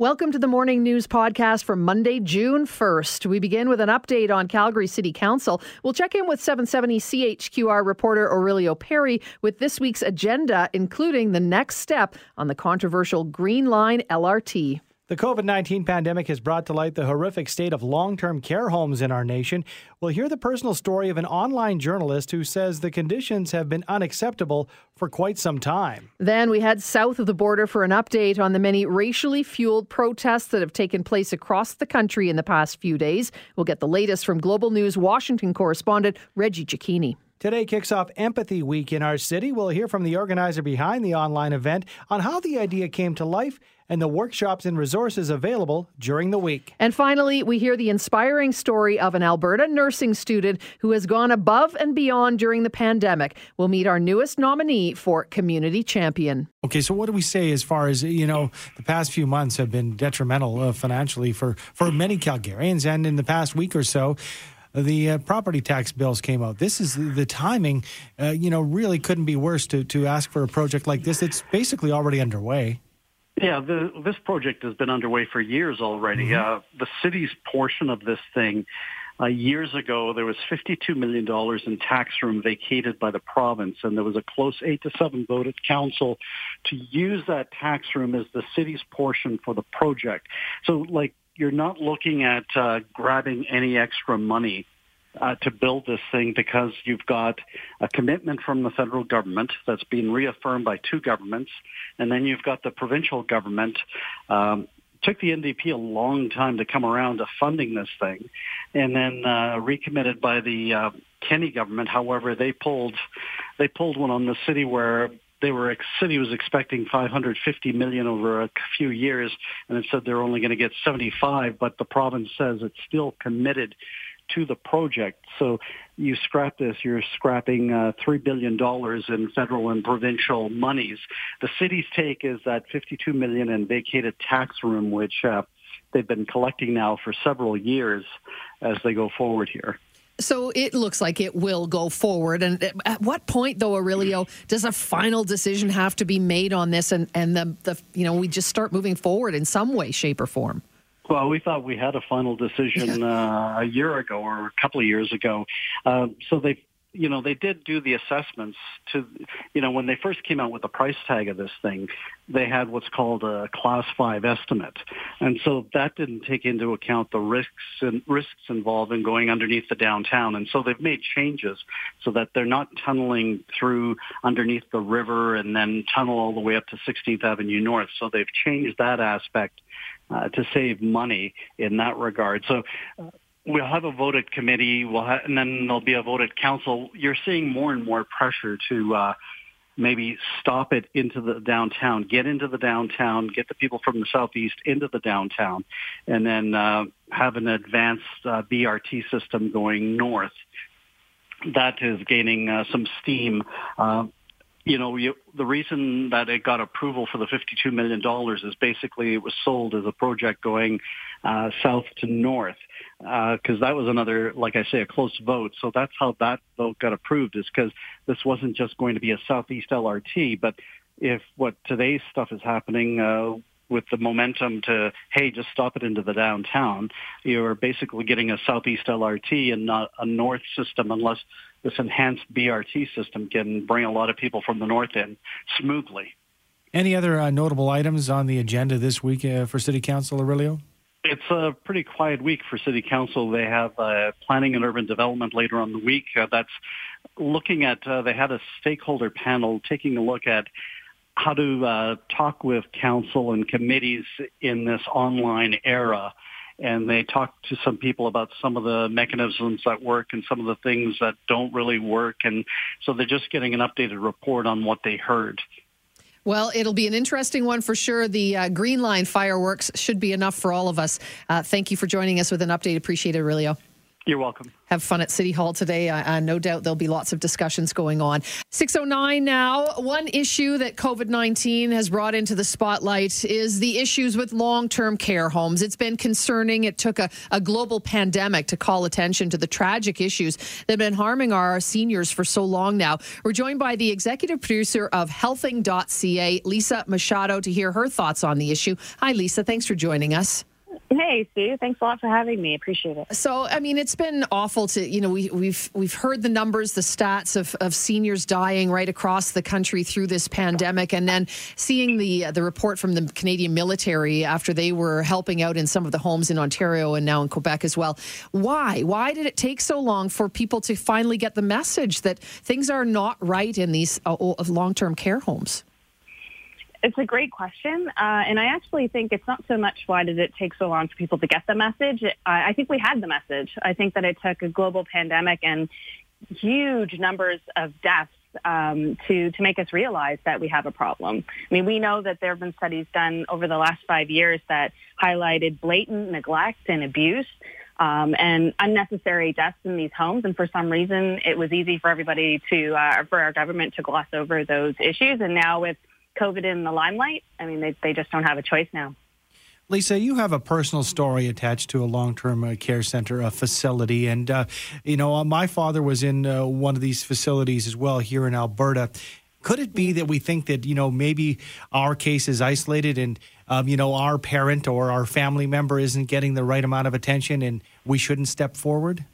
Welcome to the Morning News Podcast for Monday, June 1st. We begin with an update on Calgary City Council. We'll check in with 770 CHQR reporter Aurelio Perri with this week's agenda, including the next step on the controversial Green Line LRT. The COVID 19 pandemic has brought to light the horrific state of long term care homes in our nation. We'll hear the personal story of an online journalist who says the conditions have been unacceptable for quite some time. Then we head south of the border for an update on the many racially fueled protests that have taken place across the country in the past few days. We'll get the latest from Global News Washington correspondent Reggie Cecchini. Today kicks off Empathy Week in our city. We'll hear from the organizer behind the online event on how the idea came to life and the workshops and resources available during the week. And finally, we hear the inspiring story of an Alberta nursing student who has gone above and beyond during the pandemic. We'll meet our newest nominee for Community Champion. Okay, so what do we say as far as, you know, the past few months have been detrimental uh, financially for, for many Calgarians, and in the past week or so, the uh, property tax bills came out. This is the timing, uh, you know, really couldn't be worse to, to ask for a project like this. It's basically already underway. Yeah, the, this project has been underway for years already. Mm-hmm. Uh, the city's portion of this thing, uh, years ago, there was $52 million in tax room vacated by the province, and there was a close 8 to 7 vote at council to use that tax room as the city's portion for the project. So, like, you're not looking at uh, grabbing any extra money uh, to build this thing because you've got a commitment from the federal government that's been reaffirmed by two governments, and then you've got the provincial government. Um, took the NDP a long time to come around to funding this thing, and then uh, recommitted by the uh, Kenney government. However, they pulled they pulled one on the city where they were city was expecting 550 million over a few years, and it said they're only going to get 75. But the province says it's still committed to the project. So you scrap this, you're scrapping uh, $3 billion in federal and provincial monies. The city's take is that 52 million in vacated tax room, which uh, they've been collecting now for several years as they go forward here. So it looks like it will go forward. And at what point, though, Aurelio, does a final decision have to be made on this, and and the the you know we just start moving forward in some way, shape, or form? Well, we thought we had a final decision uh, a year ago or a couple of years ago. Uh, so they you know, they did do the assessments to, you know, when they first came out with the price tag of this thing, they had what's called a class five estimate. And so that didn't take into account the risks and risks involved in going underneath the downtown. And so they've made changes so that they're not tunneling through underneath the river and then tunnel all the way up to 16th Avenue North. So they've changed that aspect uh, to save money in that regard. So uh, we'll have a voted committee, we'll ha- and then there'll be a voted council. You're seeing more and more pressure to uh, maybe stop it into the downtown, get into the downtown, get the people from the southeast into the downtown, and then uh, have an advanced uh, BRT system going north. That is gaining uh, some steam. You know, you, the reason that it got approval for the $52 million is basically it was sold as a project going uh, south to north because uh, that was another, like I say, a close vote. So that's how that vote got approved is because this wasn't just going to be a southeast LRT, but if what today's stuff is happening uh, with the momentum to, hey, just stop it into the downtown, you're basically getting a southeast LRT and not a north system unless this enhanced BRT system can bring a lot of people from the north in smoothly. Any other uh, notable items on the agenda this week uh, for City Council, Aurelio? It's a pretty quiet week for City Council. They have uh, planning and urban development later on the week. Uh, that's looking at, uh, they had a stakeholder panel taking a look at how to uh, talk with council and committees in this online era. And they talked to some people about some of the mechanisms that work and some of the things that don't really work. And so they're just getting an updated report on what they heard. Well, it'll be an interesting one for sure. The uh, Green Line fireworks should be enough for all of us. Uh, thank you for joining us with an update. Appreciate it, Aurelio. You're welcome. Have fun at City Hall today. Uh, no doubt there'll be lots of discussions going on. 609 now. One issue that COVID 19 has brought into the spotlight is the issues with long term care homes. It's been concerning. It took a, a global pandemic to call attention to the tragic issues that have been harming our seniors for so long now. We're joined by the executive producer of healthing.ca, Lisa Machado, to hear her thoughts on the issue. Hi, Lisa. Thanks for joining us. Hey, Sue. Thanks a lot for having me. Appreciate it. So, I mean, it's been awful to, you know, we, we've we've heard the numbers, the stats of, of seniors dying right across the country through this pandemic, and then seeing the the report from the Canadian military after they were helping out in some of the homes in Ontario and now in Quebec as well. Why? Why did it take so long for people to finally get the message that things are not right in these uh, long term care homes? It's a great question. Uh, and I actually think it's not so much why did it take so long for people to get the message. I, I think we had the message. I think that it took a global pandemic and huge numbers of deaths um, to to make us realize that we have a problem. I mean, we know that there have been studies done over the last five years that highlighted blatant neglect and abuse. Um, and unnecessary deaths in these homes. And for some reason, it was easy for everybody to, uh, for our government to gloss over those issues. And now with COVID in the limelight, I mean, they, they just don't have a choice now. Lisa, you have a personal story attached to a long-term uh, care center, a facility, and uh, you know uh, my father was in uh, one of these facilities as well here in Alberta. Could it be that we think that you know maybe our case is isolated and um, you know our parent or our family member isn't getting the right amount of attention, and we shouldn't step forward?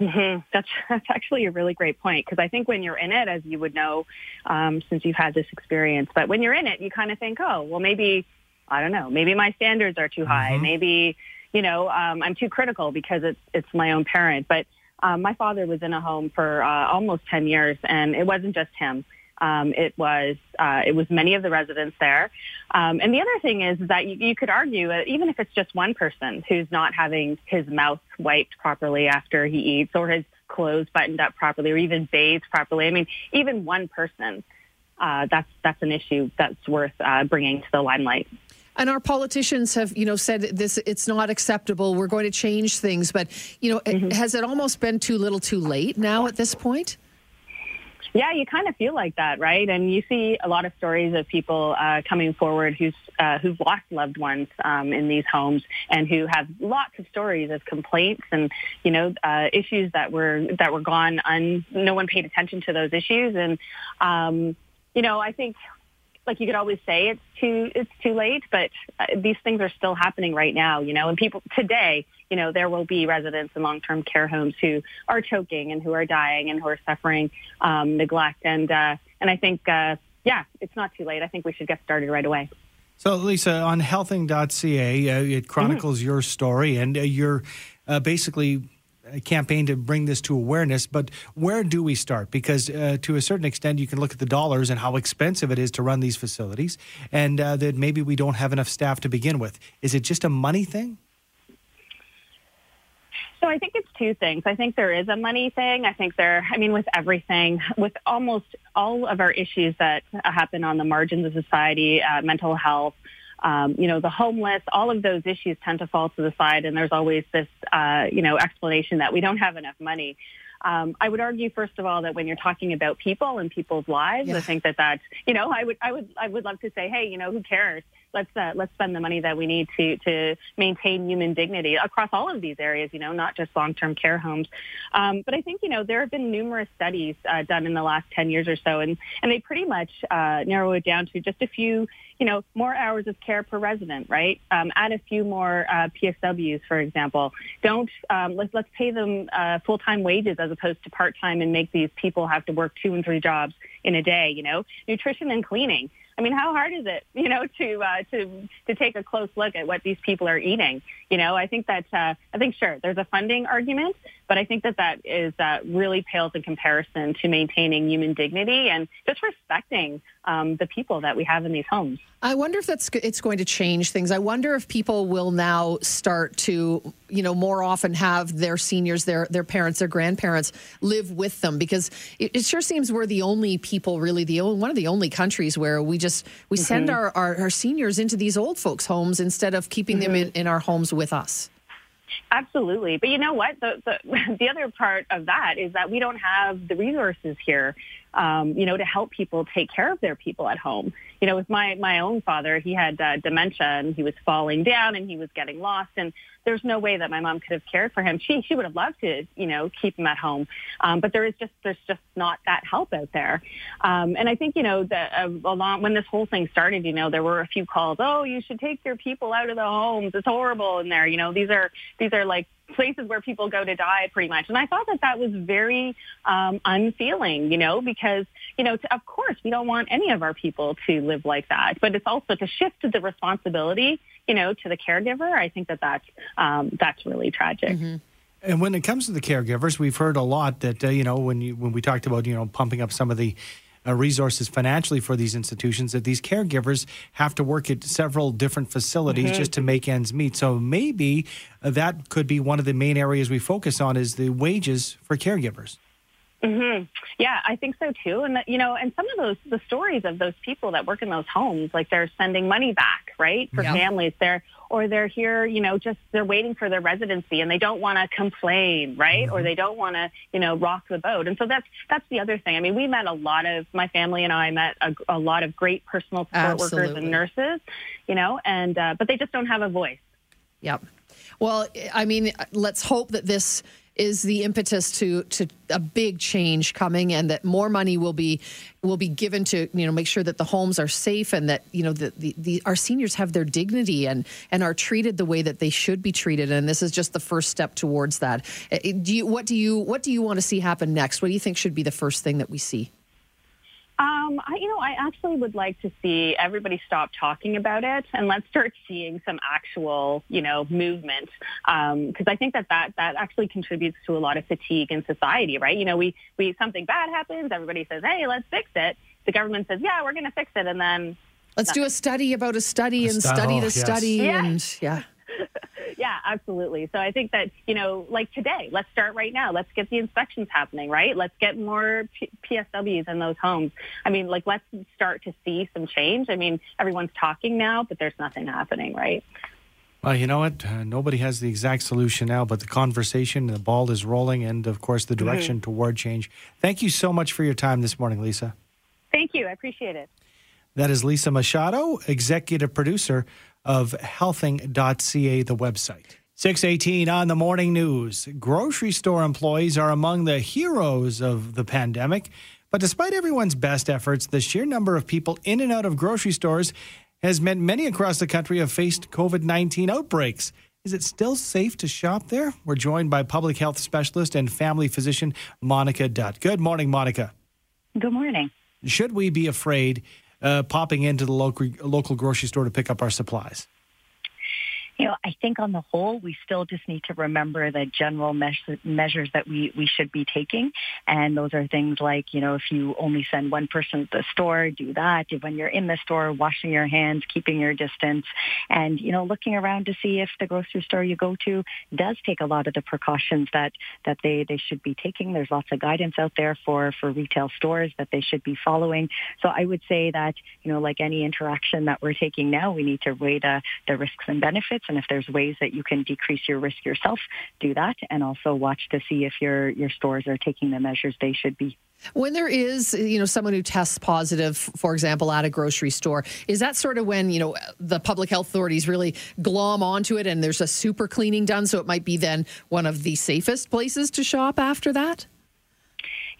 Mm-hmm. That's that's actually a really great point because I think when you're in it, as you would know, um, since you've had this experience, but when you're in it, you kind of think, oh, well, maybe I don't know, maybe my standards are too high, mm-hmm. maybe you know um, I'm too critical because it's it's my own parent. But um, my father was in a home for uh, almost ten years, and it wasn't just him. Um, it was uh, it was many of the residents there, um, and the other thing is that you, you could argue that even if it's just one person who's not having his mouth wiped properly after he eats, or his clothes buttoned up properly, or even bathed properly. I mean, even one person, uh, that's that's an issue that's worth uh, bringing to the limelight. And our politicians have, you know, said this it's not acceptable. We're going to change things, but you know, mm-hmm. has it almost been too little, too late now at this point? Yeah, you kind of feel like that, right? And you see a lot of stories of people uh, coming forward who's uh, who've lost loved ones um, in these homes and who have lots of stories of complaints and you know uh, issues that were that were gone. Un- no one paid attention to those issues, and um, you know I think like you could always say it's too it's too late, but uh, these things are still happening right now, you know. And people today, you know, there will be residents in long-term care homes who are choking and who are dying and who are suffering um, neglect. And uh, and I think, uh, yeah, it's not too late. I think we should get started right away. So, Lisa, on healthing.ca, uh, it chronicles mm-hmm. your story, and uh, you're uh, basically a campaign to bring this to awareness, but where do we start? Because uh, to a certain extent, you can look at the dollars and how expensive it is to run these facilities, and uh, that maybe we don't have enough staff to begin with. Is it just a money thing? So I think it's two things. I think there is a money thing. I think there, I mean, with everything, with almost all of our issues that happen on the margins of society, uh, mental health, um, you know, the homeless, all of those issues tend to fall to the side, and there's always this, uh, you know, explanation that we don't have enough money. Um, I would argue, first of all, that when you're talking about people and people's lives, yeah. I think that that's, you know, I would, I would, I would love to say, hey, you know, who cares? Let's uh, let's spend the money that we need to to maintain human dignity across all of these areas. You know, not just long-term care homes. Um, but I think you know there have been numerous studies uh, done in the last ten years or so, and and they pretty much uh, narrow it down to just a few you know, more hours of care per resident, right? Um, add a few more uh, PSWs, for example. Don't um, let's let's pay them uh, full time wages as opposed to part time and make these people have to work two and three jobs in a day. You know, nutrition and cleaning. I mean, how hard is it, you know, to uh, to to take a close look at what these people are eating? You know, I think that uh, I think sure there's a funding argument, but I think that that is uh, really pales in comparison to maintaining human dignity and just respecting um, the people that we have in these homes. I wonder if that's it's going to change things. I wonder if people will now start to, you know, more often have their seniors, their their parents, their grandparents live with them because it, it sure seems we're the only people, really, the only, one of the only countries where we just we mm-hmm. send our, our, our seniors into these old folks' homes instead of keeping mm-hmm. them in, in our homes with us. Absolutely. But you know what? The, the, the other part of that is that we don't have the resources here um, you know, to help people take care of their people at home. You know, with my, my own father, he had uh, dementia and he was falling down and he was getting lost. And there's no way that my mom could have cared for him. She, she would have loved to, you know, keep him at home. Um, but there is just, there's just not that help out there. Um, and I think, you know, that uh, along, when this whole thing started, you know, there were a few calls, oh, you should take your people out of the homes. It's horrible in there. You know, these are, these are like places where people go to die pretty much. And I thought that that was very um, unfeeling, you know, because, you know, to, of course we don't want any of our people to live like that, but it's also to shift the responsibility, you know, to the caregiver. I think that that's, um, that's really tragic. Mm-hmm. And when it comes to the caregivers, we've heard a lot that uh, you know when you when we talked about you know pumping up some of the uh, resources financially for these institutions that these caregivers have to work at several different facilities mm-hmm. just to make ends meet. So maybe uh, that could be one of the main areas we focus on is the wages for caregivers. Mm-hmm. Yeah, I think so too. And you know, and some of those the stories of those people that work in those homes, like they're sending money back, right, for families. They're or they're here, you know, just they're waiting for their residency and they don't want to complain, right? Mm-hmm. Or they don't want to, you know, rock the boat. And so that's that's the other thing. I mean, we met a lot of my family and I met a, a lot of great personal support Absolutely. workers and nurses, you know, and uh, but they just don't have a voice. Yep. Well, I mean, let's hope that this is the impetus to to a big change coming and that more money will be will be given to you know make sure that the homes are safe and that you know the, the, the our seniors have their dignity and and are treated the way that they should be treated. And this is just the first step towards that. Uh, do you what do you what do you want to see happen next? What do you think should be the first thing that we see um, I, you know, I actually would like to see everybody stop talking about it and let's start seeing some actual, you know, movement. Because um, I think that, that that actually contributes to a lot of fatigue in society, right? You know, we, we something bad happens, everybody says, hey, let's fix it. The government says, yeah, we're going to fix it. And then let's nothing. do a study about a study a and study the oh, yes. study. Yeah. And yeah. Absolutely. So I think that, you know, like today, let's start right now. Let's get the inspections happening, right? Let's get more P- PSWs in those homes. I mean, like, let's start to see some change. I mean, everyone's talking now, but there's nothing happening, right? Well, you know what? Uh, nobody has the exact solution now, but the conversation, the ball is rolling, and of course, the direction mm-hmm. toward change. Thank you so much for your time this morning, Lisa. Thank you. I appreciate it. That is Lisa Machado, executive producer of healthing.ca, the website. 618 on the morning news. Grocery store employees are among the heroes of the pandemic. But despite everyone's best efforts, the sheer number of people in and out of grocery stores has meant many across the country have faced COVID 19 outbreaks. Is it still safe to shop there? We're joined by public health specialist and family physician Monica Dutt. Good morning, Monica. Good morning. Should we be afraid uh, popping into the local local grocery store to pick up our supplies? You know, I think on the whole, we still just need to remember the general measures that we, we should be taking. And those are things like, you know, if you only send one person to the store, do that. When you're in the store, washing your hands, keeping your distance, and, you know, looking around to see if the grocery store you go to does take a lot of the precautions that, that they, they should be taking. There's lots of guidance out there for, for retail stores that they should be following. So I would say that, you know, like any interaction that we're taking now, we need to weigh the, the risks and benefits and if there's ways that you can decrease your risk yourself, do that. And also watch to see if your, your stores are taking the measures they should be. When there is, you know, someone who tests positive, for example, at a grocery store, is that sort of when, you know, the public health authorities really glom onto it and there's a super cleaning done? So it might be then one of the safest places to shop after that?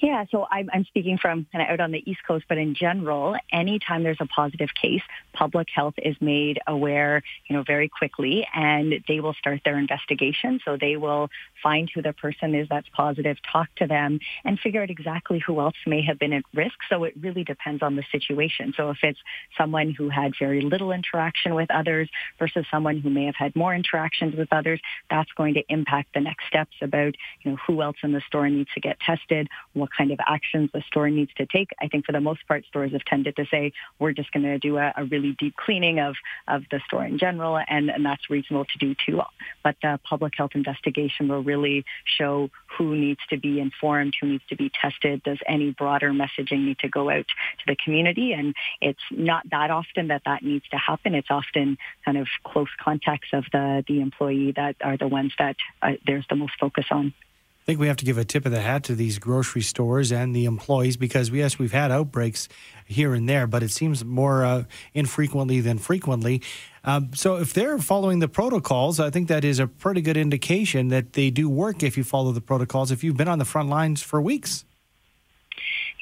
Yeah, so I'm, I'm speaking from kind of out on the East Coast, but in general, anytime there's a positive case, public health is made aware, you know, very quickly, and they will start their investigation. So they will find who the person is that's positive, talk to them, and figure out exactly who else may have been at risk. So it really depends on the situation. So if it's someone who had very little interaction with others versus someone who may have had more interactions with others, that's going to impact the next steps about, you know, who else in the store needs to get tested, what kind of actions the store needs to take. I think for the most part, stores have tended to say, we're just going to do a, a really deep cleaning of, of the store in general, and, and that's reasonable to do too. But the public health investigation will really show who needs to be informed, who needs to be tested, does any broader messaging need to go out to the community, and it's not that often that that needs to happen. It's often kind of close contacts of the, the employee that are the ones that uh, there's the most focus on. I think we have to give a tip of the hat to these grocery stores and the employees because yes, we've had outbreaks here and there, but it seems more uh, infrequently than frequently. Um, so if they're following the protocols, I think that is a pretty good indication that they do work if you follow the protocols. If you've been on the front lines for weeks.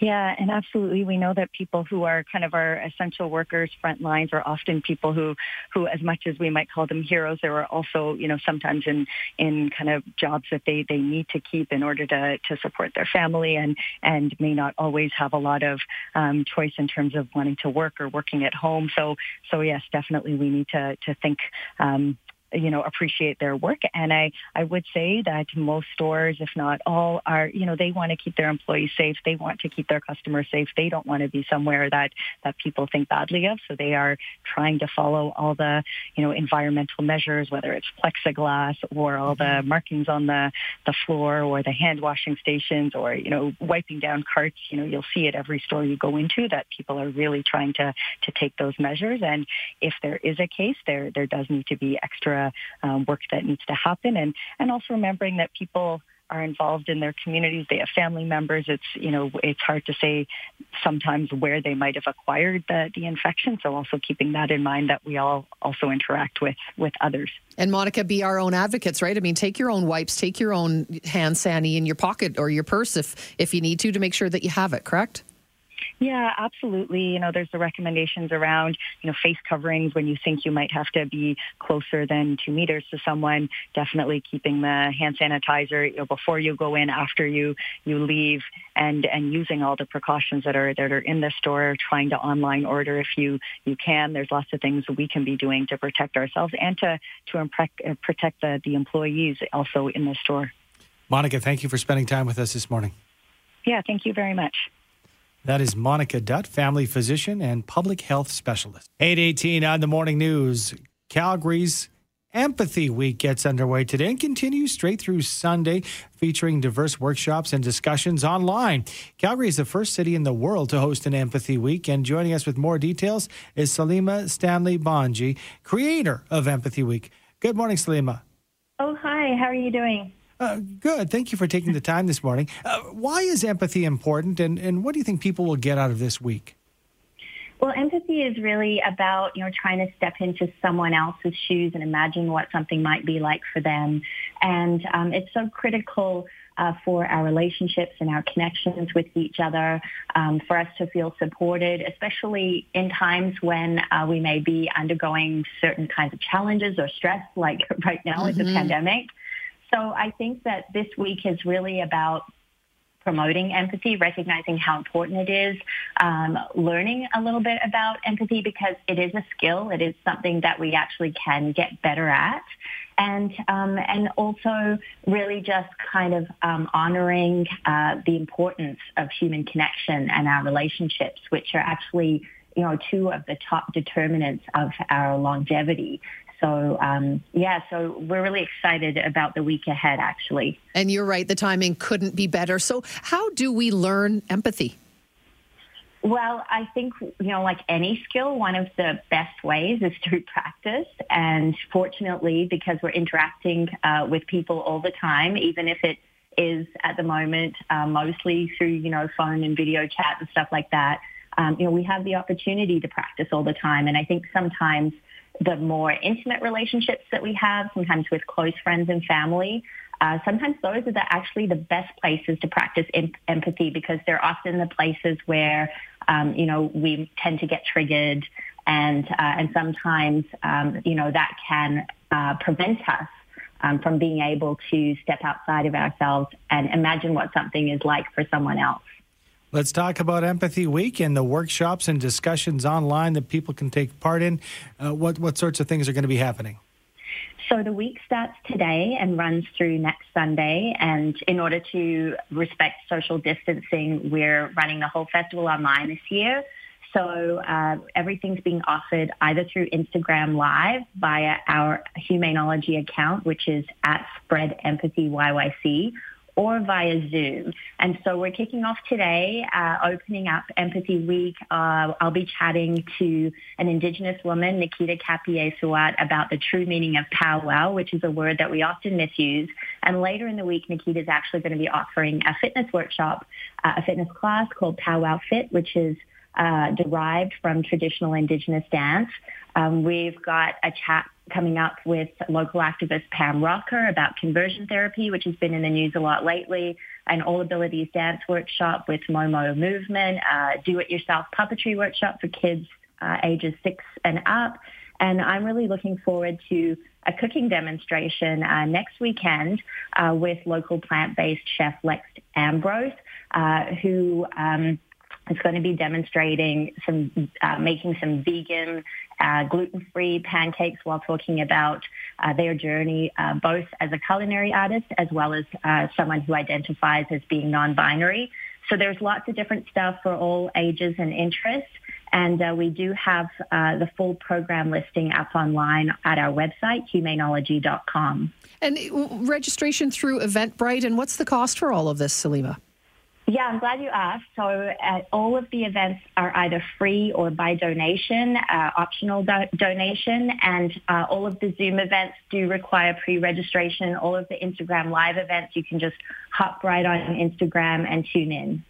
Yeah, and absolutely. We know that people who are kind of our essential workers, front lines, are often people who, who, as much as we might call them heroes, they are also, you know, sometimes in, in kind of jobs that they, they need to keep in order to, to support their family and, and may not always have a lot of um, choice in terms of wanting to work or working at home. So, so yes, definitely we need to, to think um, you know, appreciate their work. And I, I would say that most stores, if not all, are, you know, they want to keep their employees safe. They want to keep their customers safe. They don't want to be somewhere that, that people think badly of. So they are trying to follow all the, you know, environmental measures, whether it's plexiglass or all the mm-hmm. markings on the, the floor or the hand washing stations or, you know, wiping down carts. You know, you'll see it every store you go into that people are really trying to, to take those measures. And if there is a case, there, there does need to be extra um, work that needs to happen, and and also remembering that people are involved in their communities. They have family members. It's you know it's hard to say sometimes where they might have acquired the, the infection. So also keeping that in mind that we all also interact with with others. And Monica, be our own advocates, right? I mean, take your own wipes, take your own hand sani in your pocket or your purse if if you need to to make sure that you have it. Correct. Yeah, absolutely. You know, there's the recommendations around, you know, face coverings when you think you might have to be closer than two meters to someone. Definitely keeping the hand sanitizer you know, before you go in, after you you leave, and and using all the precautions that are that are in the store. Trying to online order if you you can. There's lots of things we can be doing to protect ourselves and to to uh, protect the the employees also in the store. Monica, thank you for spending time with us this morning. Yeah, thank you very much. That is Monica Dutt, family physician and public health specialist. 818 on the morning news. Calgary's Empathy Week gets underway today and continues straight through Sunday, featuring diverse workshops and discussions online. Calgary is the first city in the world to host an Empathy Week, and joining us with more details is Salima Stanley Bhanji, creator of Empathy Week. Good morning, Salima. Oh, hi. How are you doing? Uh, good. Thank you for taking the time this morning. Uh, why is empathy important, and, and what do you think people will get out of this week? Well, empathy is really about, you know, trying to step into someone else's shoes and imagine what something might be like for them. And um, it's so critical uh, for our relationships and our connections with each other, um, for us to feel supported, especially in times when uh, we may be undergoing certain kinds of challenges or stress, like right now mm-hmm. with the mm-hmm. pandemic. So I think that this week is really about promoting empathy, recognizing how important it is, um, learning a little bit about empathy because it is a skill. It is something that we actually can get better at. And, um, and also really just kind of um, honoring uh, the importance of human connection and our relationships, which are actually you know, two of the top determinants of our longevity. So, um, yeah, so we're really excited about the week ahead, actually. And you're right, the timing couldn't be better. So, how do we learn empathy? Well, I think, you know, like any skill, one of the best ways is through practice. And fortunately, because we're interacting uh, with people all the time, even if it is at the moment uh, mostly through, you know, phone and video chat and stuff like that, um, you know, we have the opportunity to practice all the time. And I think sometimes the more intimate relationships that we have, sometimes with close friends and family, uh, sometimes those are the, actually the best places to practice em- empathy because they're often the places where, um, you know, we tend to get triggered and, uh, and sometimes, um, you know, that can uh, prevent us um, from being able to step outside of ourselves and imagine what something is like for someone else. Let's talk about Empathy Week and the workshops and discussions online that people can take part in. Uh, what, what sorts of things are going to be happening? So the week starts today and runs through next Sunday. And in order to respect social distancing, we're running the whole festival online this year. So uh, everything's being offered either through Instagram Live via our Humanology account, which is at Spread Empathy YYC, or via Zoom. And so we're kicking off today, uh, opening up Empathy Week. Uh, I'll be chatting to an Indigenous woman, Nikita Kapiesawat, about the true meaning of powwow, which is a word that we often misuse. And later in the week, Nikita is actually going to be offering a fitness workshop, uh, a fitness class called Powwow Fit, which is uh, derived from traditional Indigenous dance. Um, we've got a chat coming up with local activist Pam Rocker about conversion therapy, which has been in the news a lot lately, an All Abilities dance workshop with Momo Movement, uh, do-it-yourself puppetry workshop for kids uh, ages six and up. And I'm really looking forward to a cooking demonstration uh, next weekend uh, with local plant-based chef Lex Ambrose, uh, who um, is going to be demonstrating some, uh, making some vegan, uh, gluten-free pancakes while talking about uh, their journey, uh, both as a culinary artist as well as uh, someone who identifies as being non-binary. So there's lots of different stuff for all ages and interests. And uh, we do have the full program listing up online at our website, humanology.com. And registration through Eventbrite, and what's the cost for all of this, Salima? Yeah, I'm glad you asked. So uh, all of the events are either free or by donation, uh, optional do- donation, and uh, all of the Zoom events do require pre-registration. All of the Instagram live events, you can just hop right on Instagram and tune in.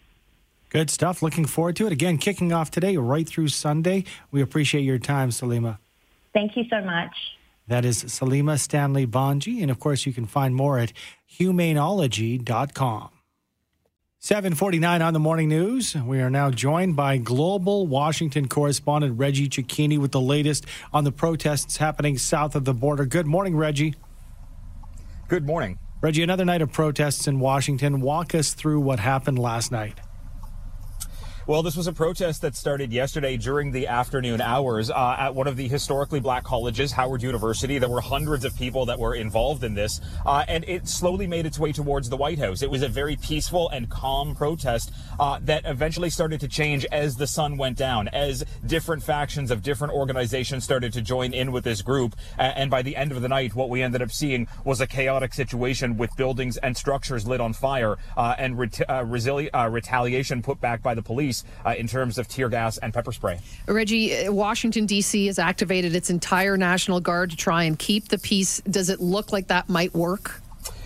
Good stuff. Looking forward to it. Again, kicking off today right through Sunday. We appreciate your time, Salima. Thank you so much. That is Salima Stanley Bhanji. And of course, you can find more at humanology.com. 749 on the morning news. We are now joined by global Washington correspondent Reggie Cecchini with the latest on the protests happening south of the border. Good morning, Reggie. Good morning. Reggie, another night of protests in Washington. Walk us through what happened last night. Well, this was a protest that started yesterday during the afternoon hours uh, at one of the historically black colleges, Howard University. There were hundreds of people that were involved in this, uh, and it slowly made its way towards the White House. It was a very peaceful and calm protest uh, that eventually started to change as the sun went down, as different factions of different organizations started to join in with this group. and by the end of the night, what we ended up seeing was a chaotic situation with buildings and structures lit on fire uh, and ret- uh, resili- uh, retaliation put back by the police uh, in terms of tear gas and pepper spray. Reggie, uh, Washington, D.C. has activated its entire National Guard to try and keep the peace. Does it look like that might work?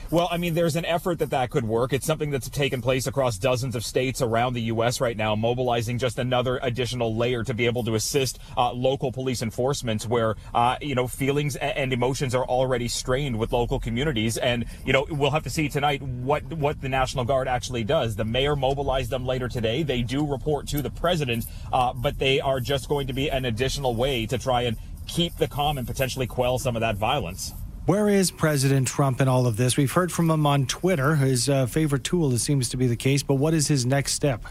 Well, I mean, there's an effort that that could work. It's something that's taken place across dozens of states around the U.S. right now, mobilizing just another additional layer to be able to assist uh, local police enforcement where, uh, you know, feelings and emotions are already strained with local communities. And, you know, we'll have to see tonight what, what the National Guard actually does. The mayor mobilized them later today. They do report to the president, uh, but they are just going to be an additional way to try and keep the calm and potentially quell some of that violence. Where is President Trump in all of this? We've heard from him on Twitter, his uh, favorite tool, it seems to be the case, but what is his next step?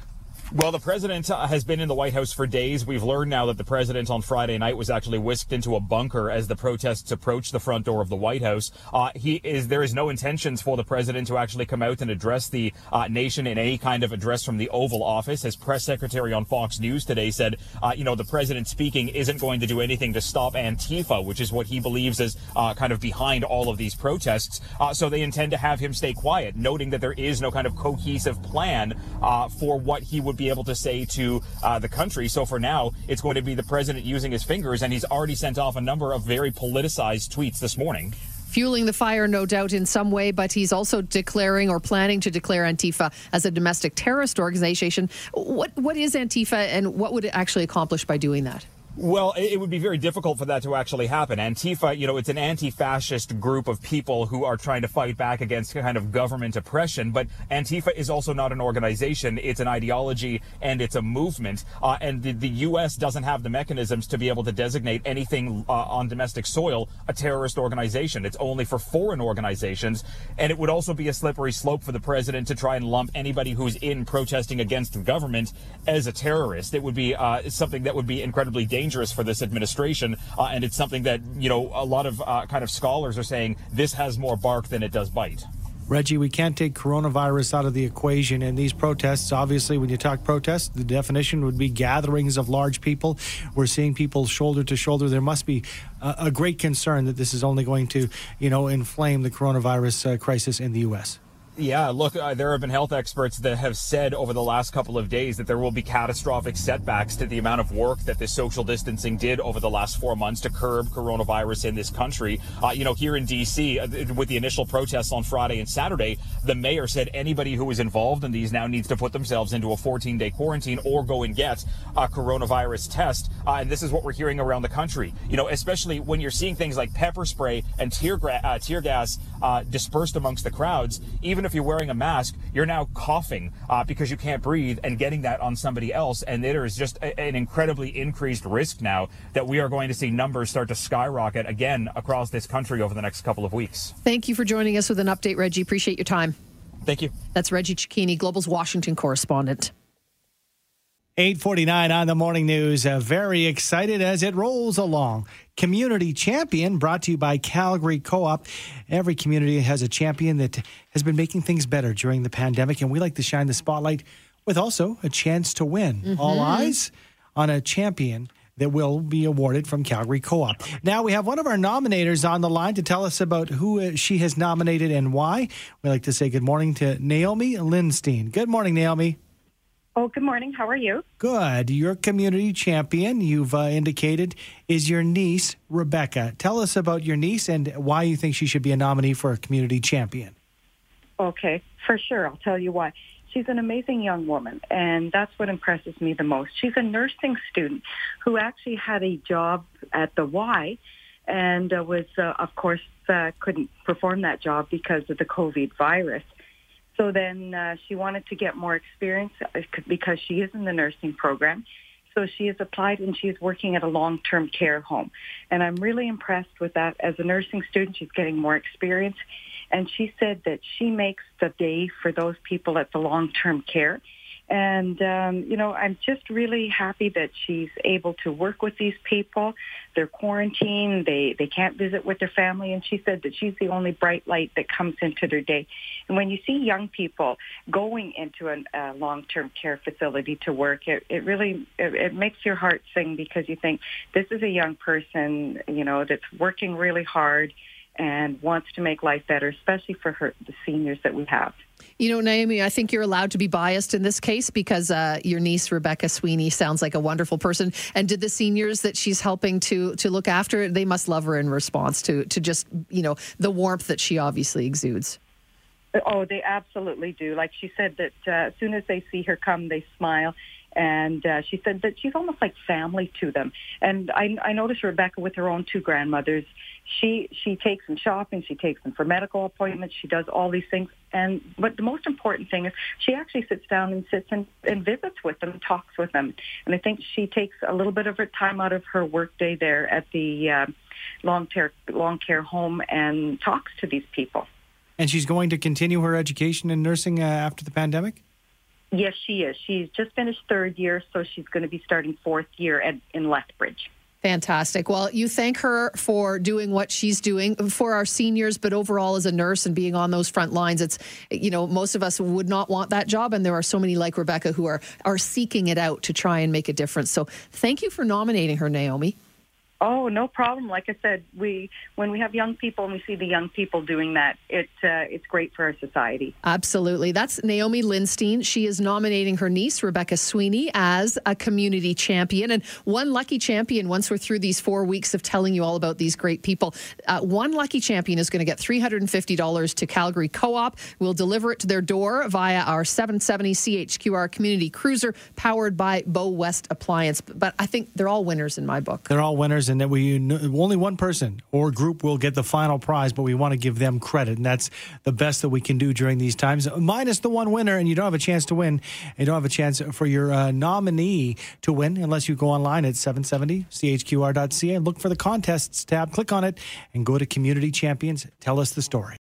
Well, the president uh, has been in the White House for days. We've learned now that the president on Friday night was actually whisked into a bunker as the protests approached the front door of the White House. Uh, he is there is no intentions for the president to actually come out and address the uh, nation in any kind of address from the Oval Office. His press secretary on Fox News today said, uh, you know, the president speaking isn't going to do anything to stop Antifa, which is what he believes is uh, kind of behind all of these protests. Uh, so they intend to have him stay quiet, noting that there is no kind of cohesive plan for what he would would be able to say to uh, the country. So for now, it's going to be the president using his fingers, and he's already sent off a number of very politicized tweets this morning fueling the fire, no doubt, in some way, but he's also declaring or planning to declare Antifa as a domestic terrorist organization. What what is Antifa, and what would it actually accomplish by doing that? Well, it would be very difficult for that to actually happen. Antifa, you know, it's an anti-fascist group of people who are trying to fight back against kind of government oppression. But Antifa is also not an organization; it's an ideology and it's a movement. Uh, and the, the, U.S. doesn't have the mechanisms to be able to designate anything uh, on domestic soil a terrorist organization. It's only for foreign organizations, and it would also be a slippery slope for the president to try and lump anybody who's in protesting against the government as a terrorist. It would be uh, something that would be incredibly dangerous dangerous for this administration. Uh, and it's something that, you know, a lot of uh, kind of scholars are saying this has more bark than it does bite. Reggie, we can't take coronavirus out of the equation. And these protests, obviously, when you talk protests, the definition would be gatherings of large people. We're seeing people shoulder to shoulder. There must be a, a great concern that this is only going to, you know, inflame the coronavirus uh, crisis in the U.S. Yeah, look, uh, there have been health experts that have said over the last couple of days that there will be catastrophic setbacks to the amount of work that this social distancing did over the last four months to curb coronavirus in this country. Uh, you know, here in D.C., uh, with the initial protests on Friday and Saturday, the mayor said anybody who is involved in these now needs to put themselves into a 14 day quarantine or go and get a coronavirus test. Uh, and this is what we're hearing around the country, you know, especially when you're seeing things like pepper spray and tear, gra- uh, tear gas dispersed amongst the crowds. Even if you're wearing a mask, you're now coughing uh, because you can't breathe and getting that on somebody else. And there is just a, an incredibly increased risk now that we are going to see numbers start to skyrocket again across this country over the next couple of weeks. Thank you for joining us with an update, Reggie. Appreciate your time. Thank you. That's Reggie Cecchini, Global's Washington correspondent. 849 on the morning news. Uh, very excited as it rolls along. Community Champion brought to you by Calgary Co op. Every community has a champion that has been making things better during the pandemic, and we like to shine the spotlight with also a chance to win. Mm-hmm. All eyes on a champion that will be awarded from Calgary Co op. Now, we have one of our nominators on the line to tell us about who uh, she has nominated and why. We like to say good morning to Naomi Lindstein. Good morning, Naomi. Oh, good morning. How are you? Good. Your community champion, you've uh, indicated, is your niece, Rebecca. Tell us about your niece and why you think she should be a nominee for a community champion. Okay, for sure. I'll tell you why. She's an amazing young woman, and that's what impresses me the most. She's a nursing student who actually had a job at the Y and uh, was, uh, of course, uh, couldn't perform that job because of the COVID virus. So then uh, she wanted to get more experience uh, because she is in the nursing program. So she has applied and she is working at a long-term care home. And I'm really impressed with that. As a nursing student, she's getting more experience. And she said that she makes the day for those people at the long-term care. And, um, you know, I'm just really happy that she's able to work with these people. They're quarantined. They, they can't visit with their family. And she said that she's the only bright light that comes into their day. And when you see young people going into a, a long-term care facility to work, it, it really, it, it makes your heart sing because you think this is a young person, you know, that's working really hard and wants to make life better, especially for her, the seniors that we have. You know, Naomi, I think you're allowed to be biased in this case because uh, your niece Rebecca Sweeney sounds like a wonderful person. And did the seniors that she's helping to to look after, they must love her in response to to just you know the warmth that she obviously exudes. Oh, they absolutely do. Like she said that uh, as soon as they see her come, they smile and uh, she said that she's almost like family to them. And I, I noticed Rebecca with her own two grandmothers. She she takes them shopping, she takes them for medical appointments, she does all these things. And but the most important thing is she actually sits down and sits and, and visits with them, talks with them. And I think she takes a little bit of her time out of her workday there at the uh, long care long care home and talks to these people. And she's going to continue her education in nursing uh, after the pandemic. Yes, she is. She's just finished third year, so she's going to be starting fourth year at, in Lethbridge. Fantastic. Well, you thank her for doing what she's doing for our seniors, but overall as a nurse and being on those front lines, it's you know most of us would not want that job, and there are so many like Rebecca who are are seeking it out to try and make a difference. So, thank you for nominating her, Naomi. Oh, no problem. Like I said, we when we have young people and we see the young people doing that, it uh, it's great for our society. Absolutely. That's Naomi Lindstein. She is nominating her niece Rebecca Sweeney as a community champion, and one lucky champion. Once we're through these four weeks of telling you all about these great people, uh, one lucky champion is going to get three hundred and fifty dollars to Calgary Co-op. We'll deliver it to their door via our seven seventy CHQR community cruiser powered by Bow West Appliance. But I think they're all winners in my book. They're all and that we only one person or group will get the final prize, but we want to give them credit, and that's the best that we can do during these times. Minus the one winner, and you don't have a chance to win. You don't have a chance for your uh, nominee to win unless you go online at 770chqr.ca and look for the contests tab. Click on it and go to Community Champions. Tell us the story.